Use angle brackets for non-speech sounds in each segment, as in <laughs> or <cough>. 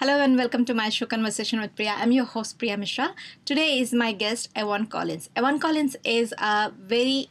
Hello and welcome to my show Conversation with Priya. I'm your host Priya Mishra. Today is my guest Avon Collis. Avon Collis is a very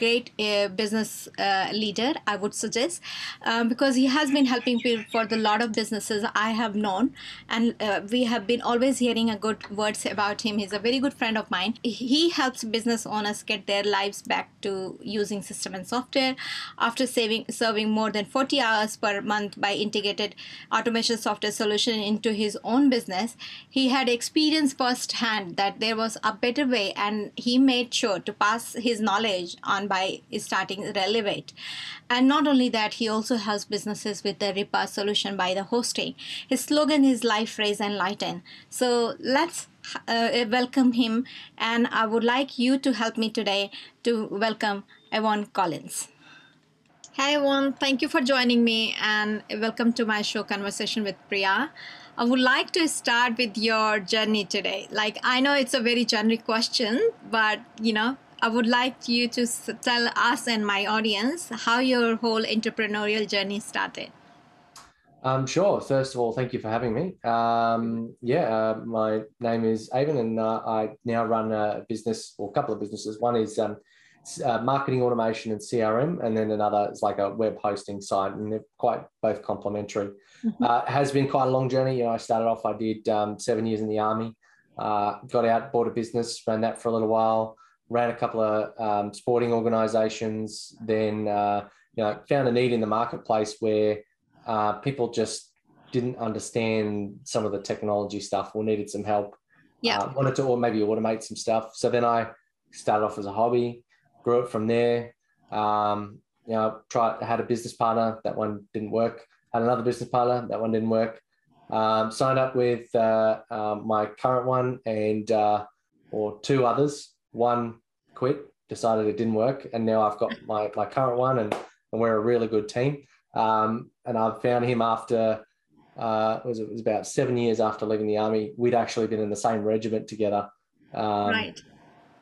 great uh, business uh, leader, I would suggest, um, because he has been helping people for the lot of businesses I have known, and uh, we have been always hearing a good words about him. He's a very good friend of mine. He helps business owners get their lives back to using system and software after saving serving more than 40 hours per month by integrated automation software solution into his own business. He had experienced firsthand that there was a better way, and he made sure to pass his knowledge on by starting Relevate. And not only that, he also helps businesses with the RIPA solution by the hosting. His slogan is Life, Raise, and Lighten. So let's uh, welcome him. And I would like you to help me today to welcome Avon Collis. Hi, Avon. Thank you for joining me and welcome to my show, Conversation with Priya. I would like to start with your journey today. Like, I know it's a very generic question, but you know, I would like you to tell us and my audience how your whole entrepreneurial journey started. Um, sure. First of all, thank you for having me. Um, yeah, uh, my name is Avon, and uh, I now run a business or a couple of businesses. One is um, uh, marketing automation and CRM, and then another is like a web hosting site, and they're quite both complementary. Mm-hmm. Uh, has been quite a long journey. You know, I started off, I did um, seven years in the army, uh, got out, bought a business, ran that for a little while ran a couple of um, sporting organisations. Then uh, you know found a need in the marketplace where uh, people just didn't understand some of the technology stuff or needed some help. Yeah, uh, wanted to or maybe automate some stuff. So then I started off as a hobby, grew it from there. Um, you know, tried had a business partner. That one didn't work. Had another business partner. That one didn't work. Um, signed up with uh, um, my current one and uh, or two others one quit, decided it didn't work, and now I've got my my current one, and, and we're a really good team. Um, and I've found him after uh, it was it was about seven years after leaving the army. We'd actually been in the same regiment together, um, right?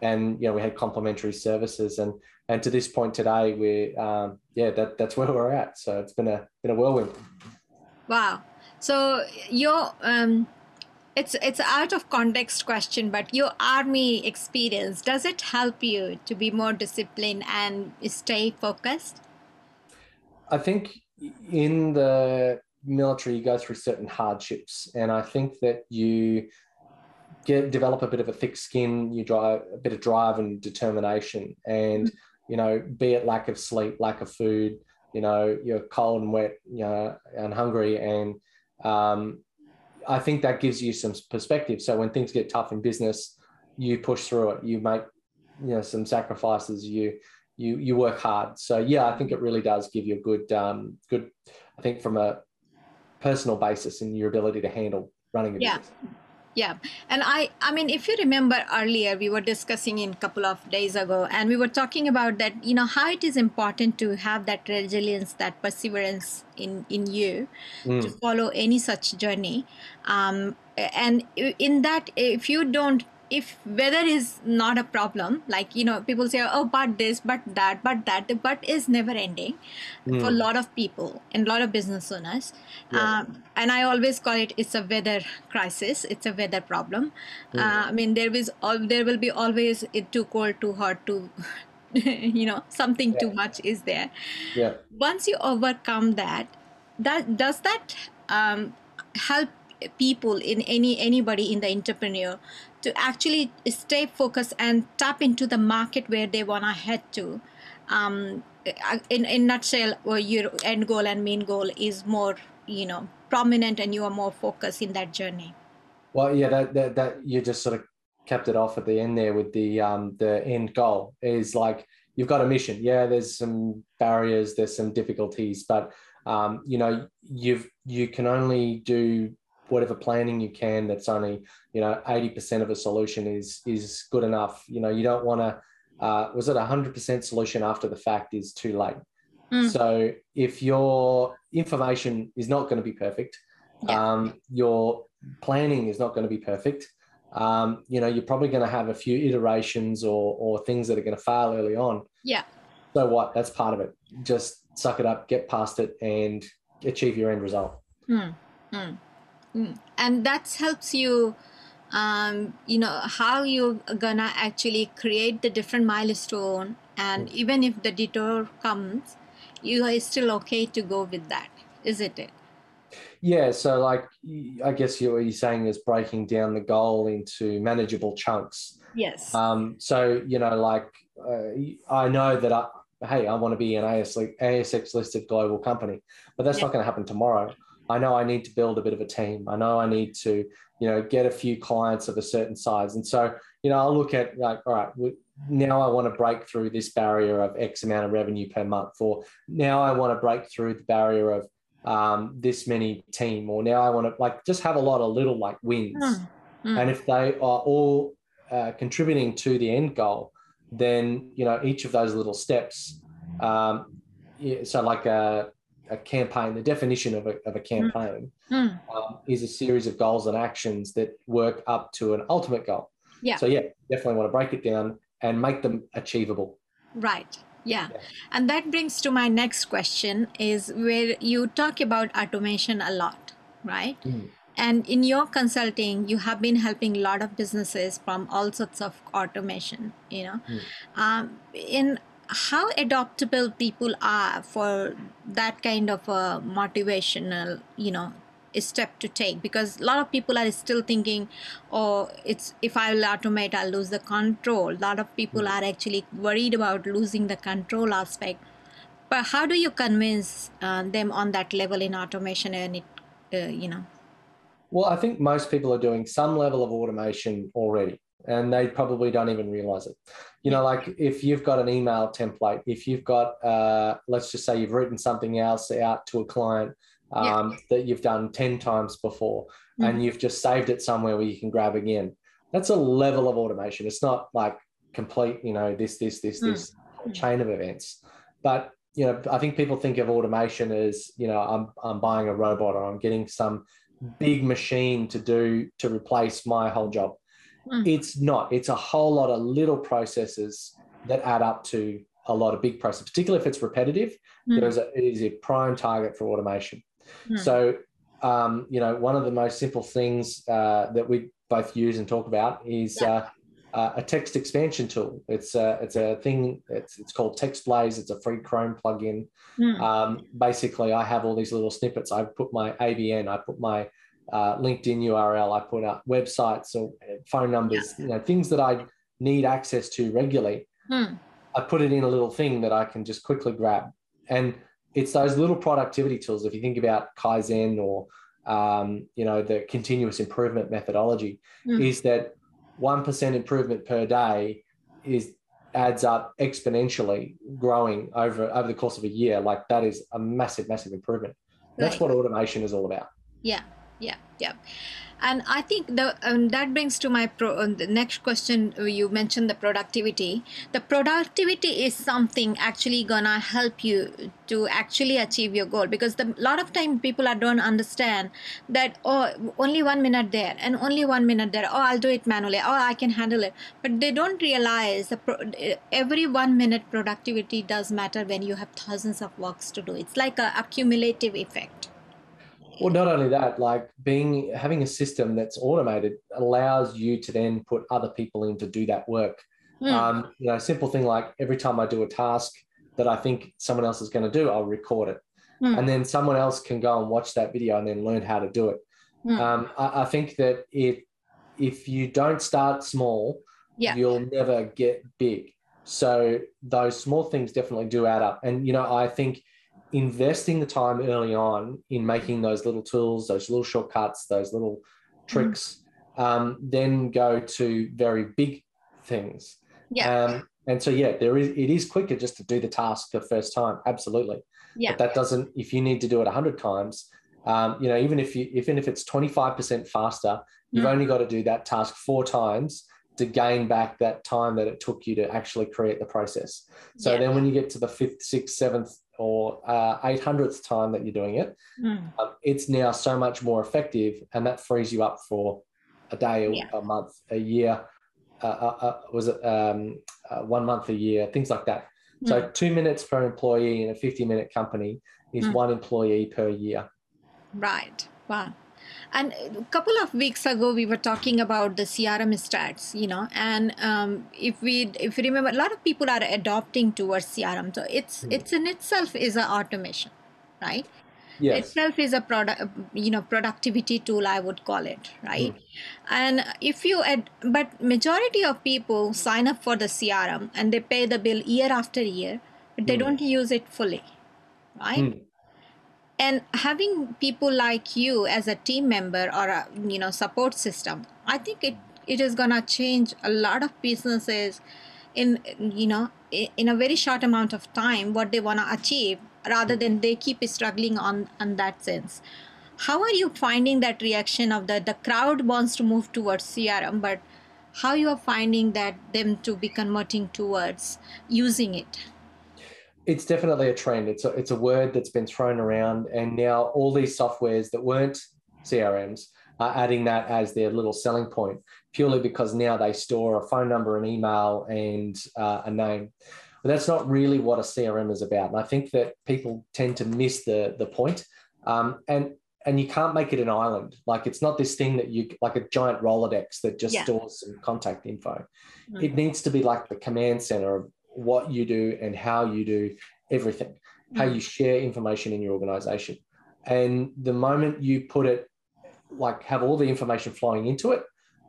And you know we had complementary services, and and to this point today, we're um, yeah that that's where we're at. So it's been a been a whirlwind. Wow. So your um, it's it's out of context question but your army experience does it help you to be more disciplined and stay focused i think in the military you go through certain hardships and i think that you get develop a bit of a thick skin you drive a bit of drive and determination and mm-hmm. you know be it lack of sleep lack of food you know you're cold and wet you know and hungry and um, I think that gives you some perspective. So when things get tough in business, you push through it. You make you know some sacrifices. You you you work hard. So yeah, I think it really does give you a good um, good. I think from a personal basis and your ability to handle running a yeah. business yeah and i i mean if you remember earlier we were discussing in a couple of days ago and we were talking about that you know how it is important to have that resilience that perseverance in in you mm. to follow any such journey um, and in that if you don't if weather is not a problem like you know people say oh but this but that but that the but is never ending mm. for a lot of people and a lot of business owners yeah. um, and i always call it it's a weather crisis it's a weather problem mm. uh, i mean there is all there will be always it too cold too hot too <laughs> you know something yeah. too much is there yeah once you overcome that that does that um, help people in any anybody in the entrepreneur to actually stay focused and tap into the market where they want to head to. Um, in in nutshell, where your end goal and main goal is more, you know, prominent, and you are more focused in that journey. Well, yeah, that that, that you just sort of kept it off at the end there with the um, the end goal is like you've got a mission. Yeah, there's some barriers, there's some difficulties, but um, you know you've you can only do whatever planning you can that's only you know 80% of a solution is is good enough you know you don't want to uh, was it a 100% solution after the fact is too late mm. so if your information is not going to be perfect yeah. um, your planning is not going to be perfect um, you know you're probably going to have a few iterations or or things that are going to fail early on yeah so what that's part of it just suck it up get past it and achieve your end result mm. Mm. Mm. And that helps you, um, you know, how you're gonna actually create the different milestone. And even if the detour comes, you are still okay to go with that, isn't it? Yeah, so like I guess you, what you're saying is breaking down the goal into manageable chunks. Yes. Um, so you know, like uh, I know that I, hey, I want to be an ASX listed global company, but that's yeah. not going to happen tomorrow. I know I need to build a bit of a team. I know I need to, you know, get a few clients of a certain size. And so, you know, I'll look at like, all right, now I want to break through this barrier of X amount of revenue per month, or now I want to break through the barrier of um, this many team, or now I want to like just have a lot of little like wins. Mm. Mm. And if they are all uh, contributing to the end goal, then you know each of those little steps. Um, so like a, a campaign, the definition of a, of a campaign mm. um, is a series of goals and actions that work up to an ultimate goal. Yeah. So yeah, definitely want to break it down and make them achievable. Right. Yeah. yeah. And that brings to my next question is where you talk about automation a lot, right? Mm. And in your consulting, you have been helping a lot of businesses from all sorts of automation, you know. Mm. Um, in how adoptable people are for that kind of a motivational, you know, step to take? Because a lot of people are still thinking oh it's if i will automate i'll lose the control. A lot of people mm. are actually worried about losing the control aspect. But how do you convince uh, them on that level in automation and it uh, you know? Well i think most people are doing some level of automation already and they probably don't even realize it you know like if you've got an email template if you've got uh, let's just say you've written something else out to a client um, yeah. that you've done 10 times before mm-hmm. and you've just saved it somewhere where you can grab again. That's a level of automation. It's not like complete, you know, this, this, this, mm-hmm. this chain of events. But, you know, I think people think of automation as, you know, I'm, I'm buying a robot or I'm getting some big machine to do to replace my whole job. Mm. It's not. It's a whole lot of little processes that add up to a lot of big processes, particularly if it's repetitive. Mm. There's a, it is a prime target for automation. Hmm. So, um, you know, one of the most simple things uh, that we both use and talk about is yeah. uh, uh, a text expansion tool. It's a, it's a thing, it's, it's called Text Blaze. It's a free Chrome plugin. Mm. Um, basically, I have all these little snippets. I put my ABN, I put my uh, LinkedIn URL, I put up websites or phone numbers, yeah. you know, things that I need access to regularly. Mm. I put it in a little thing that I can just quickly grab. And it's those little productivity tools. If you think about Kaizen or um, you know the continuous improvement methodology, mm. is that one percent improvement per day is adds up exponentially, growing over over the course of a year. Like that is a massive, massive improvement. Right. That's what automation is all about. Yeah, yeah, yeah. And i think the um, that brings to my pro, uh, the next question you mentioned the productivity. The productivity is something actually gonna help you to actually achieve your goal because the lot of time people are don't understand that oh only one minute there and only one minute there. Oh i'll do it manually. Oh i can handle it. But they don't realize the pro, every one minute productivity does matter when you have thousands of works to do. It's like a accumulative effect well, not only that, like being having a system that's automated allows you to then put other people in to do that work. Mm. Um, you know, simple thing like every time I do a task that I think someone else is going to do, I'll record it, mm. and then someone else can go and watch that video and then learn how to do it. Mm. Um, I, I, think that if if you don't start small, yeah. you'll never get big. So those small things definitely do add up, and you know, I think investing the time early on in making those little tools, those little shortcuts, those little tricks, mm. um, then go to very big things. Yeah. Um, and so yeah, there is it is quicker just to do the task the first time. Absolutely. Yeah. But that doesn't if you need to do it a hundred times, um, you know, even if you even if it's 25% faster, you've mm. only got to do that task four times to gain back that time that it took you to actually create the process. So yeah. then when you get to the fifth, sixth, seventh, or uh, 800th time that you're doing it, mm. um, it's now so much more effective. And that frees you up for a day, yeah. a month, a year. Uh, uh, uh was it um, uh, one month a year, things like that. Mm. So two minutes per employee in a 50 minute company is mm. one employee per year. Right. Wow. And a couple of weeks ago, we were talking about the CRM stats, you know, and um, if we if you remember, a lot of people are adopting towards CRM. So it's Mm. it's in itself is a automation, right? Yes. itself is a product you know productivity tool i would call it right and if you add but majority of people sign up for the crm and they pay the bill year after year but they Mm. don't use it fully right Mm. And having people like you as a team member or a you know support system i think it it is gonna change a lot of businesses in you know in a very short amount of time what they want to achieve rather than they keep struggling on on that sense. How are you finding that reaction of the the crowd wants to move towards crm but how you are finding that them to be converting towards using it it's definitely a trend. It's a, it's a word that's been thrown around, and now all these softwares that weren't CRMs are adding that as their little selling point, purely because now they store a phone number, an email, and uh, a name. But that's not really what a CRM is about. And I think that people tend to miss the the point. Um, and and you can't make it an island. Like it's not this thing that you like a giant Rolodex that just Yeah. stores some contact info. Mm. It needs to be like the command center of what you do and how you do everything, how Mm. you share information in your organization. And the moment you put it, like have all the information flowing into it,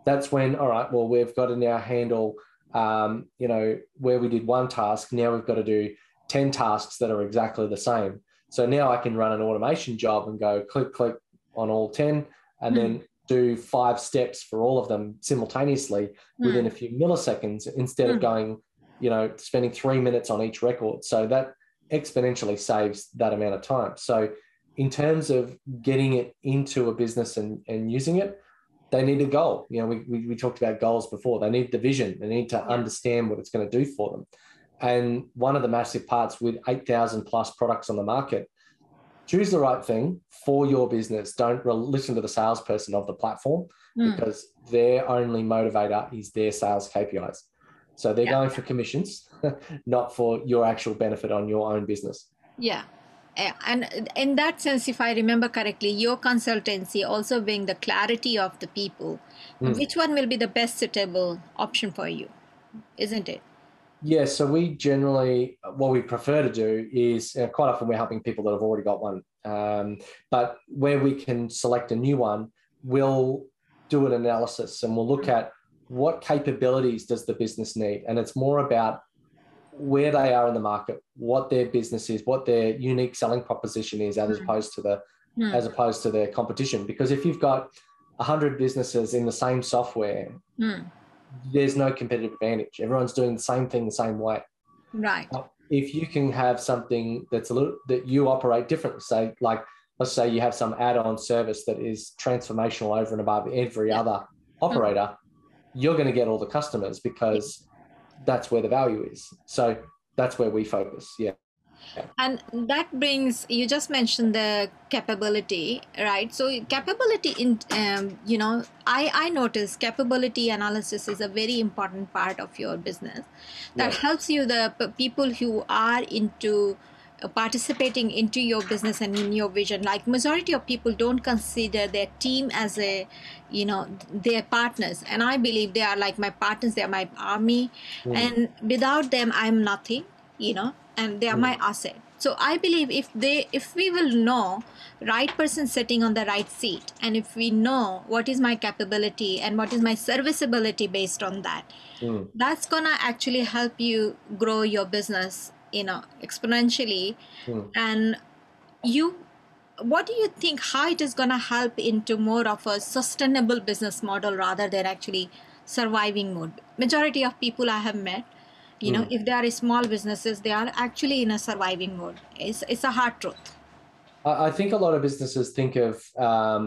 that's when, all right, well, we've got to now handle, um, you know, where we did one task, now we've got to do 10 tasks that are exactly the same. So now I can run an automation job and go click, click on all 10 and Hmm. then do five steps for all of them simultaneously within a few milliseconds instead of Mm. going, you know, spending three minutes on each record. So that exponentially saves that amount of time. So, in terms of getting it into a business and, and using it, they need a goal. You know, we, we, we talked about goals before. They need the vision, they need to understand what it's going to do for them. And one of the massive parts with 8,000 plus products on the market, choose the right thing for your business. Don't re- listen to the salesperson of the platform Mm. because their only motivator is their sales KPIs. So they're Yeah. going for commissions, <laughs> not for your actual benefit on your own business. Yeah. And in that sense, if I remember correctly, your consultancy also being the clarity of the people, Mm. which one will be the best suitable option for you, isn't it? Yeah, so we generally, what we prefer to do is uh, quite often we're helping people that have already got one. Um, but where we can select a new one, we'll do an analysis and we'll look at what capabilities does the business need. And it's more about where they are in the market, what their business is, what their unique selling proposition is, as Mm. opposed to the Hmm. as opposed to their competition. Because if you've got 100 businesses in the same software, Hmm. there's no competitive advantage. Everyone's doing the same thing the same way. Right. If you can have something that's a little that you operate differently, say like let's say you have some add-on service that is transformational over and above every Yeah. other operator, you're going to get all the customers because that's where the value is. So that's where we focus. Yeah. And that brings, you just mentioned the capability, right? So, capability in, um, you know, I, I notice capability analysis is a very important part of your business that Yeah. helps you, the people who are into participating into your business and in your vision like majority of people don't consider their team as a you know their partners and i believe they are like my partners they are my army Mm. and without them i'm nothing you know and they are my asset so i believe if they if we will know right person sitting on the right seat and if we know what is my capability and what is my serviceability based on that Mm. that's gonna actually help you grow your business you know exponentially Mm. and you what do you think how it is gonna help into more of a sustainable business model rather than actually surviving mode majority of people i have met you know Mm. if they are small businesses they are actually in a surviving mode it's, it's a hard truth I I think a lot of businesses think of um,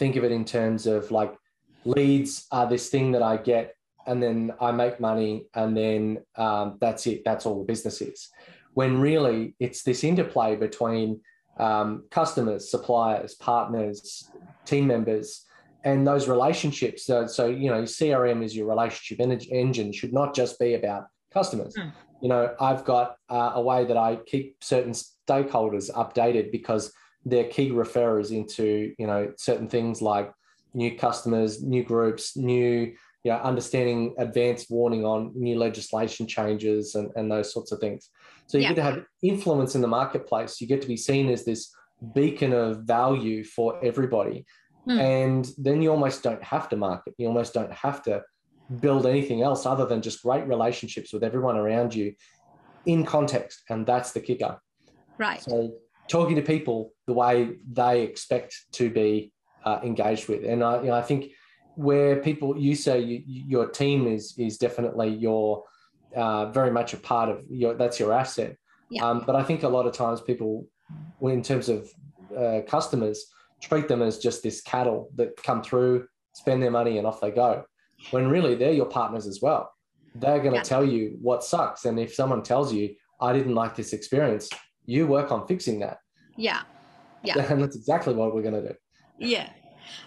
think of it in terms of like leads are this thing that I get and then I make money and then um, that's it. That's all the business is. When really it's this interplay between um, customers, suppliers, partners, team members, and those relationships. So, so you know, CRM is your relationship engine. Should not just be about customers. Hmm. You know, I've got uh, a way that I keep certain stakeholders updated because they're key referrers into you know certain things like new customers, new groups, new you know, understanding advanced warning on new legislation changes and, and those sorts of things. So you yeah. get to have influence in the marketplace. You get to be seen as this beacon of value for everybody. Hmm. And then you almost don't have to market. You almost don't have to build anything else other than just great relationships with everyone around you in context. And that's the kicker. Right. So talking to people the way they expect to be uh, engaged with. And I, you know, I think where people you say you, your team is is definitely your uh, very much a part of your that's your asset. Yeah. Um, but I think a lot of times people, in terms of uh, customers, treat them as just this cattle that come through, spend their money, and off they go. When really they're your partners as well. They're going to yeah. tell you what sucks, and if someone tells you, "I didn't like this experience," you work on fixing that. Yeah, yeah, <laughs> and that's exactly what we're going to do. Yeah,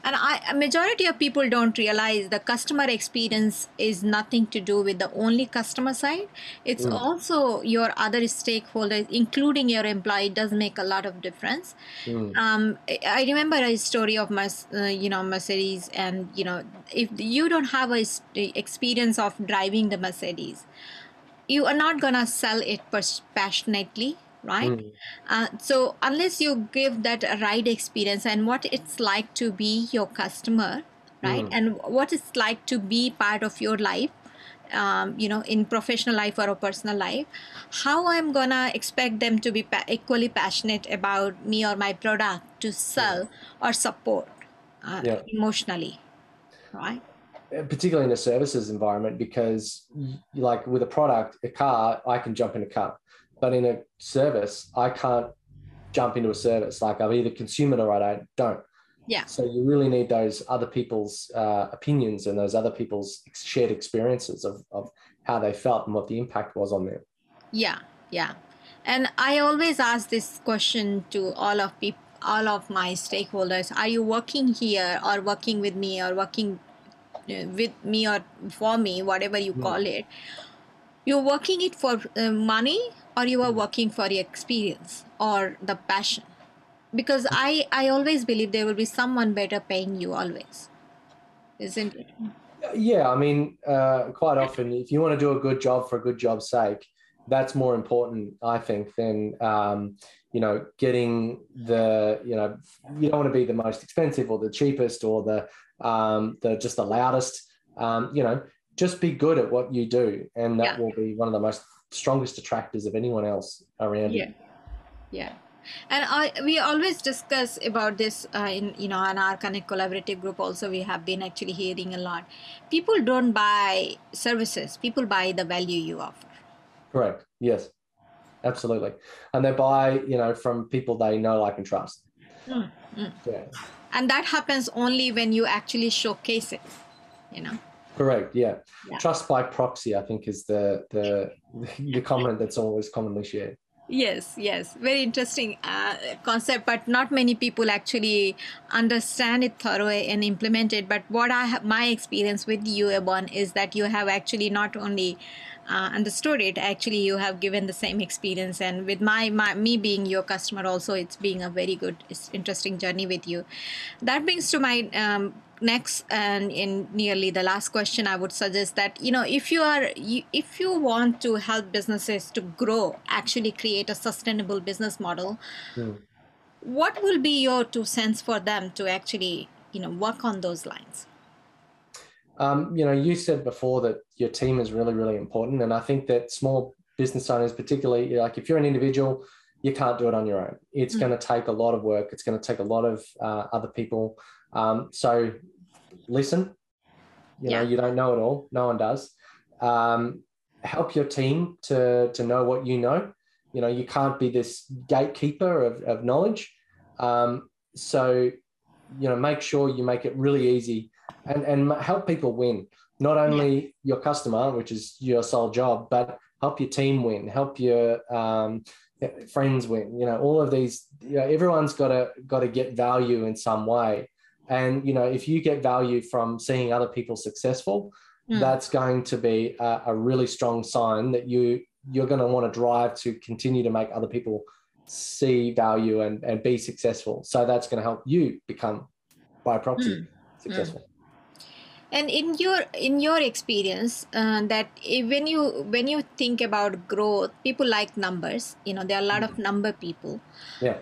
and I, a majority of people don't realize the customer experience is nothing to do with the only customer side. It's mm. also your other stakeholders, including your employee, does make a lot of difference. Mm. Um, I remember a story of my, uh, you know, Mercedes, and you know, if you don't have a experience of driving the Mercedes, you are not gonna sell it passionately right mm. uh, so unless you give that right experience and what it's like to be your customer right mm. and what it's like to be part of your life um, you know in professional life or a personal life how i'm gonna expect them to be pa- equally passionate about me or my product to sell or support uh, yeah. emotionally right uh, particularly in a services environment because like with a product a car i can jump in a car but in a service, I can't jump into a service. Like I've either consume it or I don't. Yeah. So you really need those other people's uh, opinions and those other people's shared experiences of, of how they felt and what the impact was on them. Yeah, yeah. And I always ask this question to all of people, all of my stakeholders: Are you working here, or working with me, or working with me, or for me, whatever you mm. call it? You're working it for uh, money, or you are working for your experience or the passion. Because i i always believe there will be someone better paying you always. Isn't it? Yeah i mean uh, quite often if you want to do a good job for a good job's sake that's more important i think than um, you know getting the you know you don't want to be the most expensive or the cheapest or the um, the just the loudest. Um, you know just be good at what you do and that yeah. will be one of the most strongest attractors of anyone else around yeah. you. Yeah. And I, we always discuss about this uh, in you know in our connect collaborative group also we have been actually hearing a lot. People don't buy services. People buy the value you offer. Correct. Yes. Absolutely. And they buy you know from people they know like and trust. Mm, mm. yeah. And that happens only when you actually showcase it you know Correct. Yeah. yeah. Trust by proxy, I think, is the the the comment that's always commonly shared. Yes, yes, very interesting uh, concept, but not many people actually understand it thoroughly and implement it. But what I have, my experience with you, Avon, is that you have actually not only uh, understood it, actually you have given the same experience. And with my, my me being your customer, also it's being a very good, interesting journey with you. That brings to my um, next and in nearly the last question i would suggest that you know if you are if you want to help businesses to grow actually create a sustainable business model mm. what will be your two cents for them to actually you know work on those lines um, you know you said before that your team is really really important and i think that small business owners particularly like if you're an individual you can't do it on your own it's mm. going to take a lot of work it's going to take a lot of uh, other people um, so listen. You yeah. know, you don't know it all. No one does. Um, help your team to to know what you know. You know, you can't be this gatekeeper of, of knowledge. Um, so, you know, make sure you make it really easy and and help people win. Not only yeah. your customer, which is your sole job, but help your team win. Help your um, friends win. You know, all of these. You know, everyone's got to got to get value in some way and you know, if you get value from seeing other people successful, mm. that's going to be a, a, really strong sign that you you're going to want to drive to continue to make other people see value and, and be successful. So that's going to help you become by proxy Mm. successful. And in your in your experience uh, that when you when you think about growth people like numbers you know there are a lot of number people Yeah.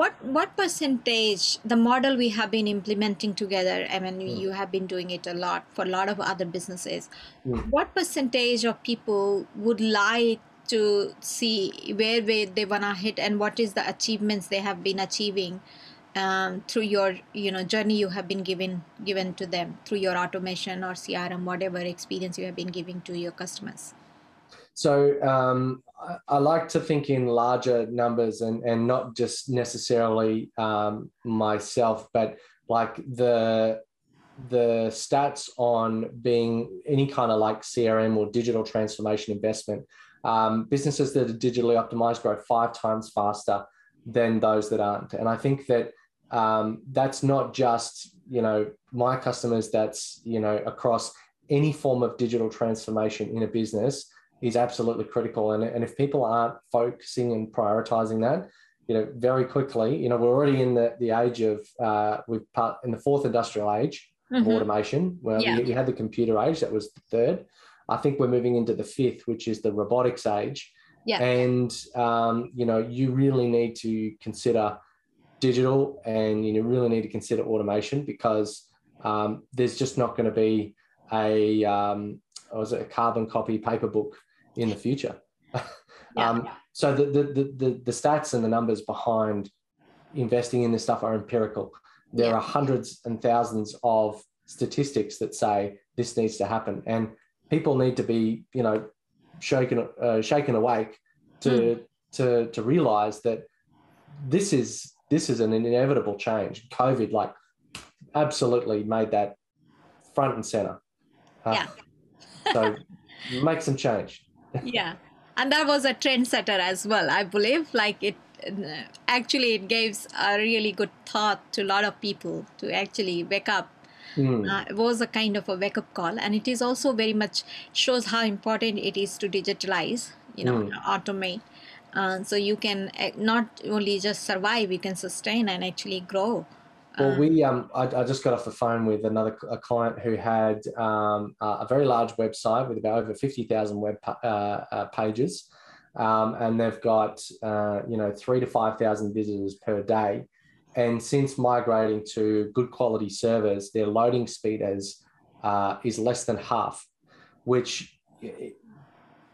what what percentage the model we have been implementing together i mean Mm. you have been doing it a lot for a lot of other businesses Mm. what percentage of people would like to see where they, they want to hit and what is the achievements they have been achieving um, through your you know journey you have been given given to them through your automation or crm whatever experience you have been giving to your customers So um, I, I like to think in larger numbers and, and not just necessarily um, myself, but like the the stats on being any kind of like CRM or digital transformation investment. Um, businesses that are digitally optimized grow five times faster than those that aren't, and I think that um, that's not just you know my customers. That's you know across any form of digital transformation in a business is absolutely critical. And, and if people aren't focusing and prioritizing that, you know, very quickly, you know, we're already in the, the age of, uh, we've part in the fourth industrial age of Mhm. automation, where Yeah. we, we had the computer age, that was the third. I think we're moving into the fifth, which is the robotics age. Yeah. And, um, you know, you really need to consider digital and you really need to consider automation because um, there's just not going to be a, um, was it, a carbon copy paper book in the future. Yeah. um, so the, the, the, the, stats and the numbers behind investing in this stuff are empirical. There Yeah. are hundreds and thousands of statistics that say this needs to happen, and people need to be, you know, shaken uh, shaken awake to to to realize that this is this is an inevitable change. COVID, like, absolutely made that front and center. Uh, Yeah. so <laughs> make some change. yeah and that was a trendsetter as well i believe like it actually it gives a really good thought to a lot of people to actually wake up Mm. uh, it was a kind of a wake up call and it is also very much shows how important it is to digitalize you know Mm. automate uh, so you can uh, not only just survive you can sustain and actually grow Well, Uh, we um, I, I just got off the phone with another a client who had um, a very large website with about over fifty thousand web pa- uh, uh, pages, um, and they've got uh, you know three to five thousand visitors per day. And since migrating to good quality servers, their loading speed is uh, is less than half, which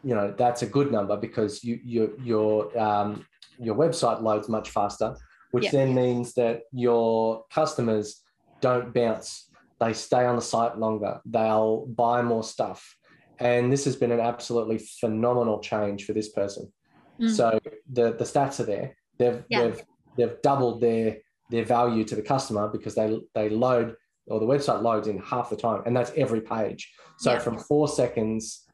you know that's a good number because you your your um, your website loads much faster which Yeah. then means that your customers don't bounce. They stay on the site longer. They'll buy more stuff. And this has been an absolutely phenomenal change for this person. Mm. So the, the stats are there. They've, Yeah. they've, they've doubled their, their value to the customer because they, they load or the website loads in half the time. And that's every page. So Yeah. from four seconds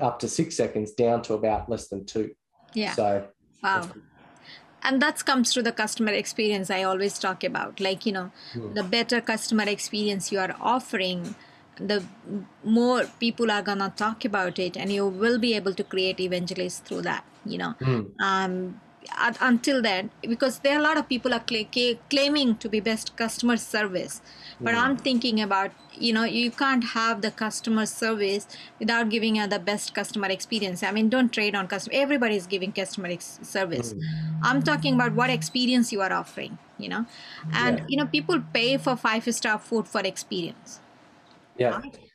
up to six seconds down to about less than two. yeah So wow and that comes through the customer experience i always talk about like you know Hmm. the better customer experience you are offering the more people are gonna talk about it and you will be able to create evangelists through that you know Mm. um, un- until then because there are a lot of people are ca- claiming to be best customer service. But Mm. i'm thinking about you know you can't have the customer service without giving uh, the best customer experience. I mean don't trade on customer everybody is giving customer ex- service. I'm talking about what experience you are offering you know? And Yeah. you know people pay for five star food for experience. Yeah. There,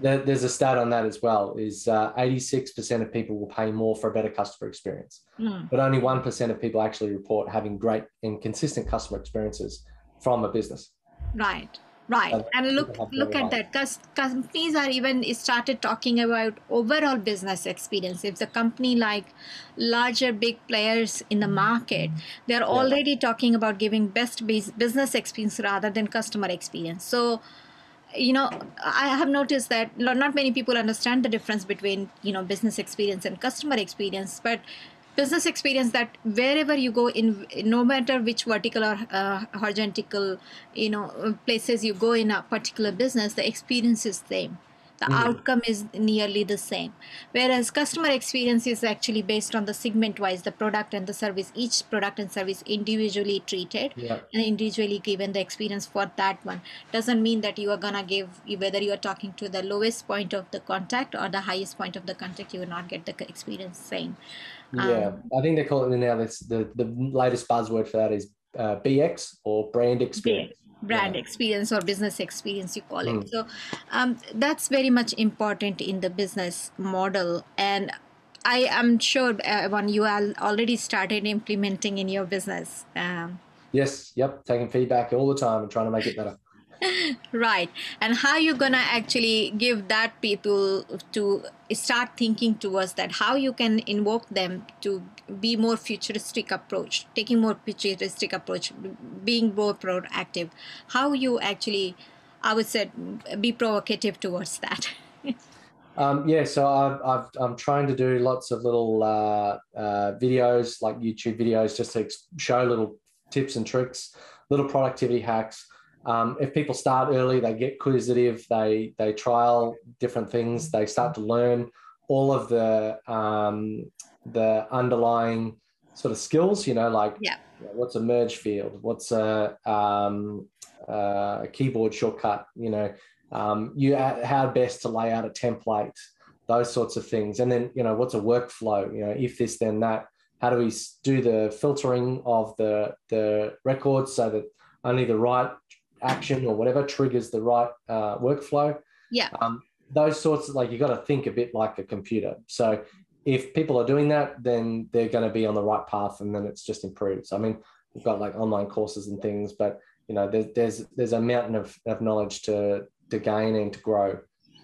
there's a stat on that as well is uh, 86% of people will pay more for a better customer experience, Mm, but only 1% of people actually report having great and consistent customer experiences from a business. right right. Uh, and look look at that. Because companies are even started talking about overall business experience. If the company like larger big players in the market they're Yeah. already talking about giving best business experience rather than customer experience. So you know i have noticed that not many people understand the difference between you know business experience and customer experience but business experience that wherever you go in no matter which vertical or uh, horizontal you know places you go in a particular business the experience is the same the Mhm. outcome is nearly the same whereas customer experience is actually based on the segment wise the product and the service each product and service individually treated Yeah. and individually given the experience for that one doesn't mean that you are gonna give whether you are talking to the lowest point of the contact or the highest point of the contact you will not get the experience same Yeah, Um, I think they call it now. This the the latest buzzword for that is uh, BX or brand experience. Brand Yeah. experience or business experience you call Mm. it so um, that's very much important in the business model and i am sure uh, when you al- already started implementing in your business um, Yes. Yep. Taking feedback all the time and trying to make it better. Right. And how you gonna actually give that people to start thinking towards that? How you can invoke them to be more futuristic approach taking more futuristic approach being more proactive? How you actually i would say be provocative towards that? <laughs> Um, yeah, so I've, I've, I'm trying to do lots of little uh, uh, videos, like YouTube videos, just to show little tips and tricks, little productivity hacks. Um, if people start early, they get acquisitive, they they trial different things, they start to learn all of the um, the underlying sort of skills. You know, like Yeah. what's a merge field, what's a, um, uh, a keyboard shortcut. You know, um, you how best to lay out a template those sorts of things and then you know what's a workflow you know if this then that how do we do the filtering of the the records so that only the right action or whatever triggers the right uh, workflow. Yeah. um, those sorts of like you got to think a bit like a computer. So if people are doing that then they're going to be on the right path and then it's just improves i mean we've got like online courses and things but you know there's there's there's a mountain of, of knowledge to to gain and to grow.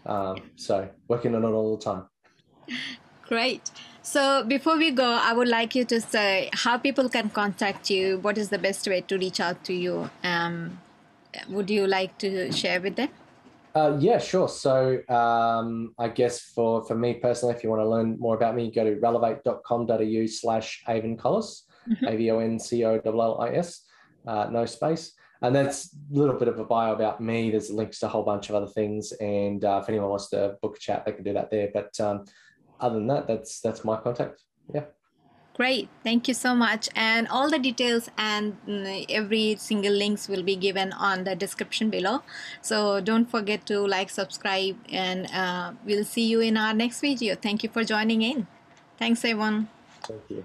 Um, so working on it all the time. Great. So before we go i would like you to say how people can contact you. What is the best way to reach out to you? Um, would you like to share with them Uh, yeah, sure. So um, I guess for, for me personally, if you want to learn more about me, go to relevate.com.au slash Avon Collis, Mhm. A-V-O-N-C-O-L-L-I-S, uh, no space. And that's a little bit of a bio about me. There's links to a whole bunch of other things. And uh, if anyone wants to book a chat, they can do that there. But um, other than that, that's that's my contact. Yeah. Great, thank you so much. And all the details and mm, every single links will be given on the description below. So don't forget to like, subscribe, and uh, we'll see you in our next video. Thank you for joining in. Thanks, everyone. Thank you.